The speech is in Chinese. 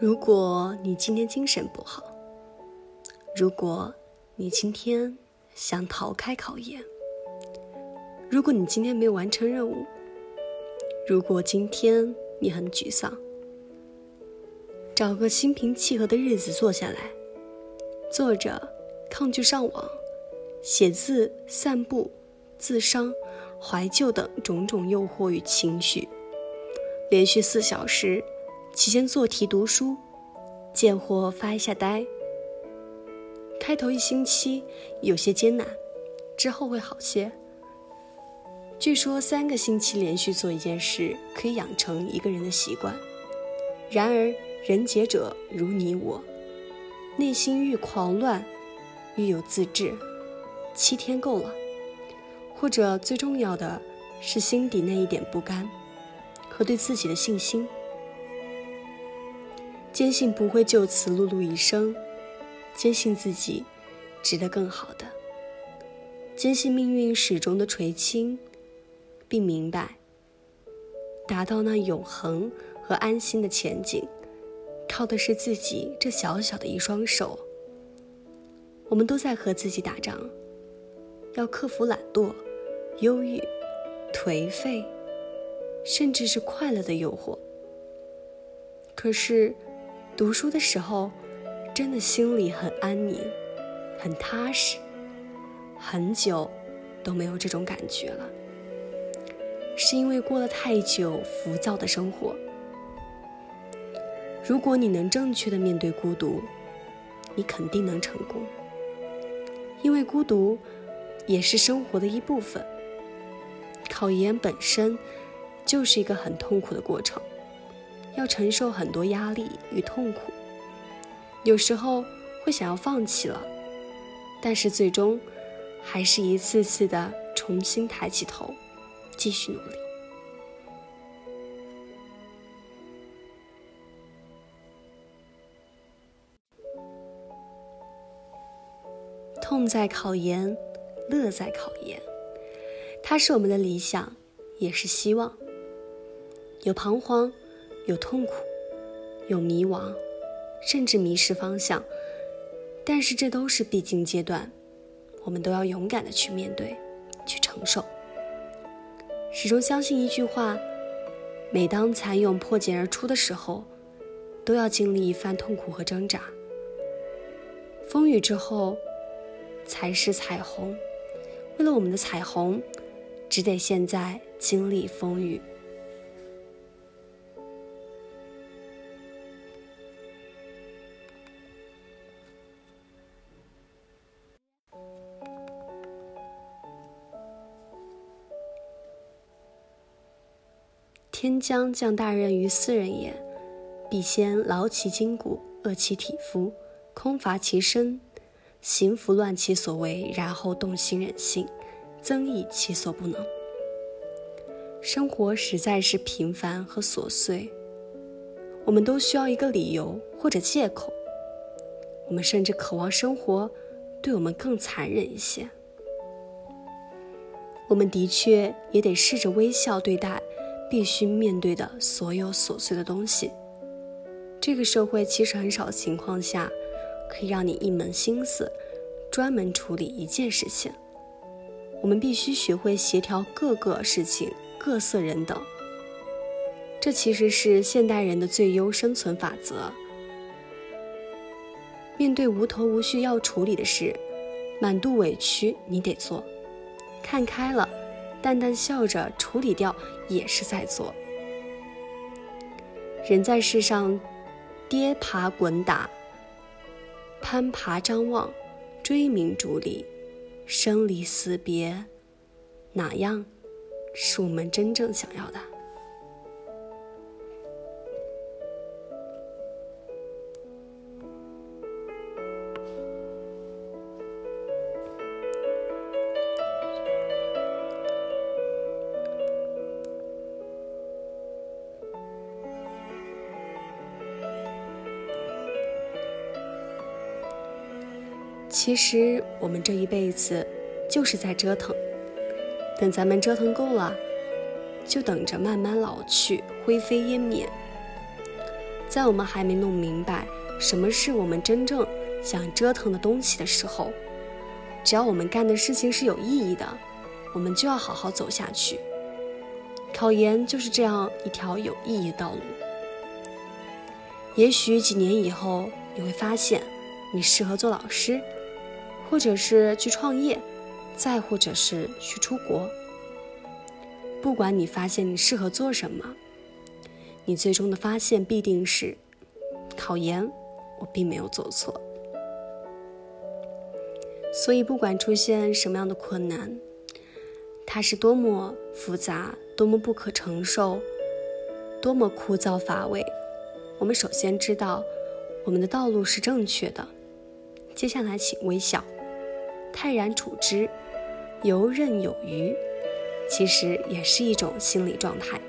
如果你今天精神不好，如果你今天想逃开考研，如果你今天没有完成任务，如果今天你很沮丧，找个心平气和的日子坐下来，坐着抗拒上网、写字、散步、自伤、怀旧等种种诱惑与情绪，连续四小时，期间做题读书，见货发一下呆。开头一星期有些艰难，之后会好些。据说三个星期连续做一件事，可以养成一个人的习惯。然而人杰者如你我，内心愈狂乱，愈有自制，七天够了。或者最重要的是心底那一点不甘，和对自己的信心。坚信不会就此碌碌一生，坚信自己值得更好的，坚信命运始终的垂青。并明白，达到那永恒和安心的前景，靠的是自己这小小的一双手。我们都在和自己打仗，要克服懒惰、忧郁、颓废，甚至是快乐的诱惑。可是，读书的时候，真的心里很安宁，很踏实。很久都没有这种感觉了。是因为过了太久浮躁的生活。如果你能正确的面对孤独，你肯定能成功。因为孤独也是生活的一部分。考研本身就是一个很痛苦的过程，要承受很多压力与痛苦，有时候会想要放弃了，但是最终还是一次次的重新抬起头。继续努力。痛在考研，乐在考研。它是我们的理想，也是希望。有彷徨，有痛苦，有迷惘，甚至迷失方向。但是这都是必经阶段，我们都要勇敢的去面对，去承受。始终相信一句话：每当蚕蛹破茧而出的时候，都要经历一番痛苦和挣扎。风雨之后，才是彩虹。为了我们的彩虹，只得现在经历风雨。天将降大任于斯人也，必先劳其筋骨，饿其体肤，空乏其身，行拂乱其所为，然后动心忍性，增益其所不能。生活实在是平凡和琐碎，我们都需要一个理由或者借口。我们甚至渴望生活对我们更残忍一些。我们的确也得试着微笑对待。必须面对的所有琐碎的东西，这个社会其实很少情况下可以让你一门心思专门处理一件事情。我们必须学会协调各个事情、各色人等，这其实是现代人的最优生存法则。面对无头无绪要处理的事，满肚委屈你得做，看开了。淡淡笑着处理掉，也是在做。人在世上，跌爬滚打，攀爬张望，追名逐利，生离死别，哪样是我们真正想要的？其实我们这一辈子就是在折腾，等咱们折腾够了，就等着慢慢老去，灰飞烟灭。在我们还没弄明白什么是我们真正想折腾的东西的时候，只要我们干的事情是有意义的，我们就要好好走下去。考研就是这样一条有意义的道路。也许几年以后，你会发现你适合做老师，或者是去创业，再或者是去出国。不管你发现你适合做什么，你最终的发现必定是：考研，我并没有做错。所以，不管出现什么样的困难，它是多么复杂、多么不可承受、多么枯燥乏味。我们首先知道，我们的道路是正确的。接下来，请微笑，泰然处之，游刃有余，其实也是一种心理状态。